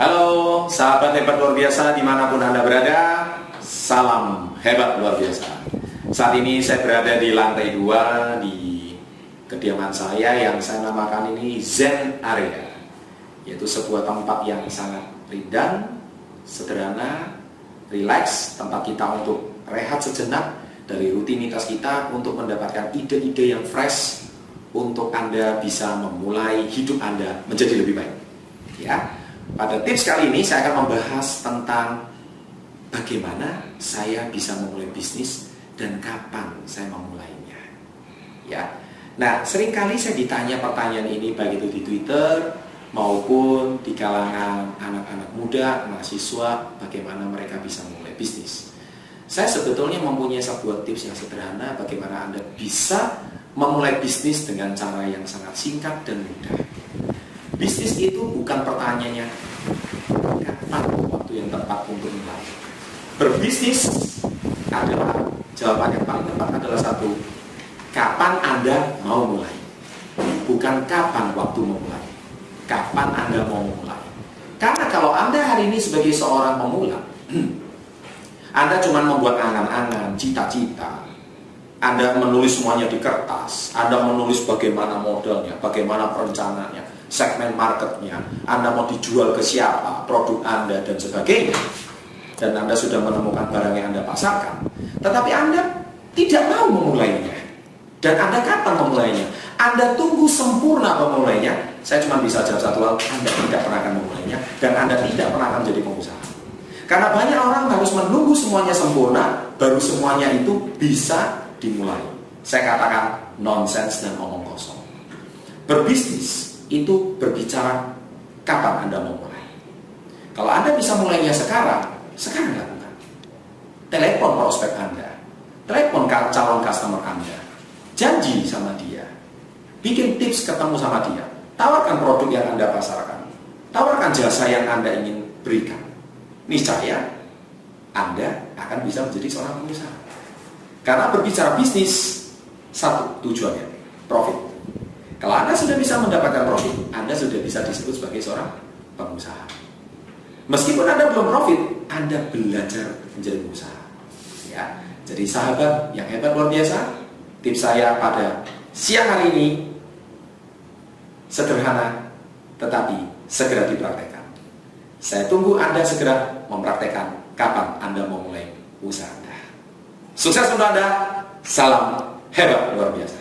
Halo sahabat hebat luar biasa di mana pun Anda berada Salam hebat luar biasa. Saat ini saya berada di lantai 2 di kediaman saya yang saya namakan ini Zen Area Yaitu sebuah tempat yang sangat rindang, sederhana, relax Tempat kita untuk rehat sejenak dari rutinitas kita Untuk mendapatkan ide-ide yang fresh Untuk Anda bisa memulai hidup Anda menjadi lebih baik. Ya, pada tips kali ini saya akan membahas tentang bagaimana saya bisa memulai bisnis dan kapan saya memulainya. Ya. Nah, sering kali saya ditanya pertanyaan ini baik itu di Twitter maupun di kalangan anak-anak muda, mahasiswa, bagaimana mereka bisa memulai bisnis. Saya sebetulnya mempunyai sebuah tips yang sederhana bagaimana Anda bisa memulai bisnis dengan cara yang sangat singkat dan mudah. Bisnis itu bukan pertanyaannya kapan waktu yang tepat untuk mulai. Berbisnis adalah jawaban yang paling tepat adalah satu, kapan Anda mau mulai. Bukan kapan waktu memulai. Kapan Anda mau mulai. Karena kalau Anda hari ini sebagai seorang pemula, Anda cuma membuat angan-angan, cita-cita, anda menulis semuanya di kertas, Anda menulis bagaimana modelnya, bagaimana perencanaannya, segmen marketnya, Anda mau dijual ke siapa, produk Anda, dan sebagainya. Dan Anda sudah menemukan barang yang Anda pasarkan. Tetapi Anda tidak mau memulainya. Dan Anda kapan memulainya? Anda tunggu sempurna memulainya. Saya cuma bisa jawab satu hal, Anda tidak pernah akan memulainya. Dan Anda tidak pernah akan menjadi pengusaha. Karena banyak orang harus menunggu semuanya sempurna, baru semuanya itu bisa dimulai. Saya katakan nonsens dan omong kosong. Berbisnis itu berbicara kapan Anda mau mulai. Kalau Anda bisa mulainya sekarang, sekarang lakukan. Telepon prospek Anda, telepon calon customer Anda, janji sama dia, bikin tips ketemu sama dia, tawarkan produk yang Anda pasarkan, tawarkan jasa yang Anda ingin berikan. Niscaya Anda akan bisa menjadi seorang pengusaha. Karena berbicara bisnis, satu tujuannya, profit. Kalau Anda sudah bisa mendapatkan profit, Anda sudah bisa disebut sebagai seorang pengusaha. Meskipun Anda belum profit, Anda belajar menjadi pengusaha. Ya, jadi sahabat yang hebat luar biasa, tips saya pada siang hari ini sederhana, tetapi segera dipraktekkan. Saya tunggu Anda segera mempraktekkan kapan Anda mau mulai usaha Anda. Sukses untuk Anda. Salam hebat luar biasa.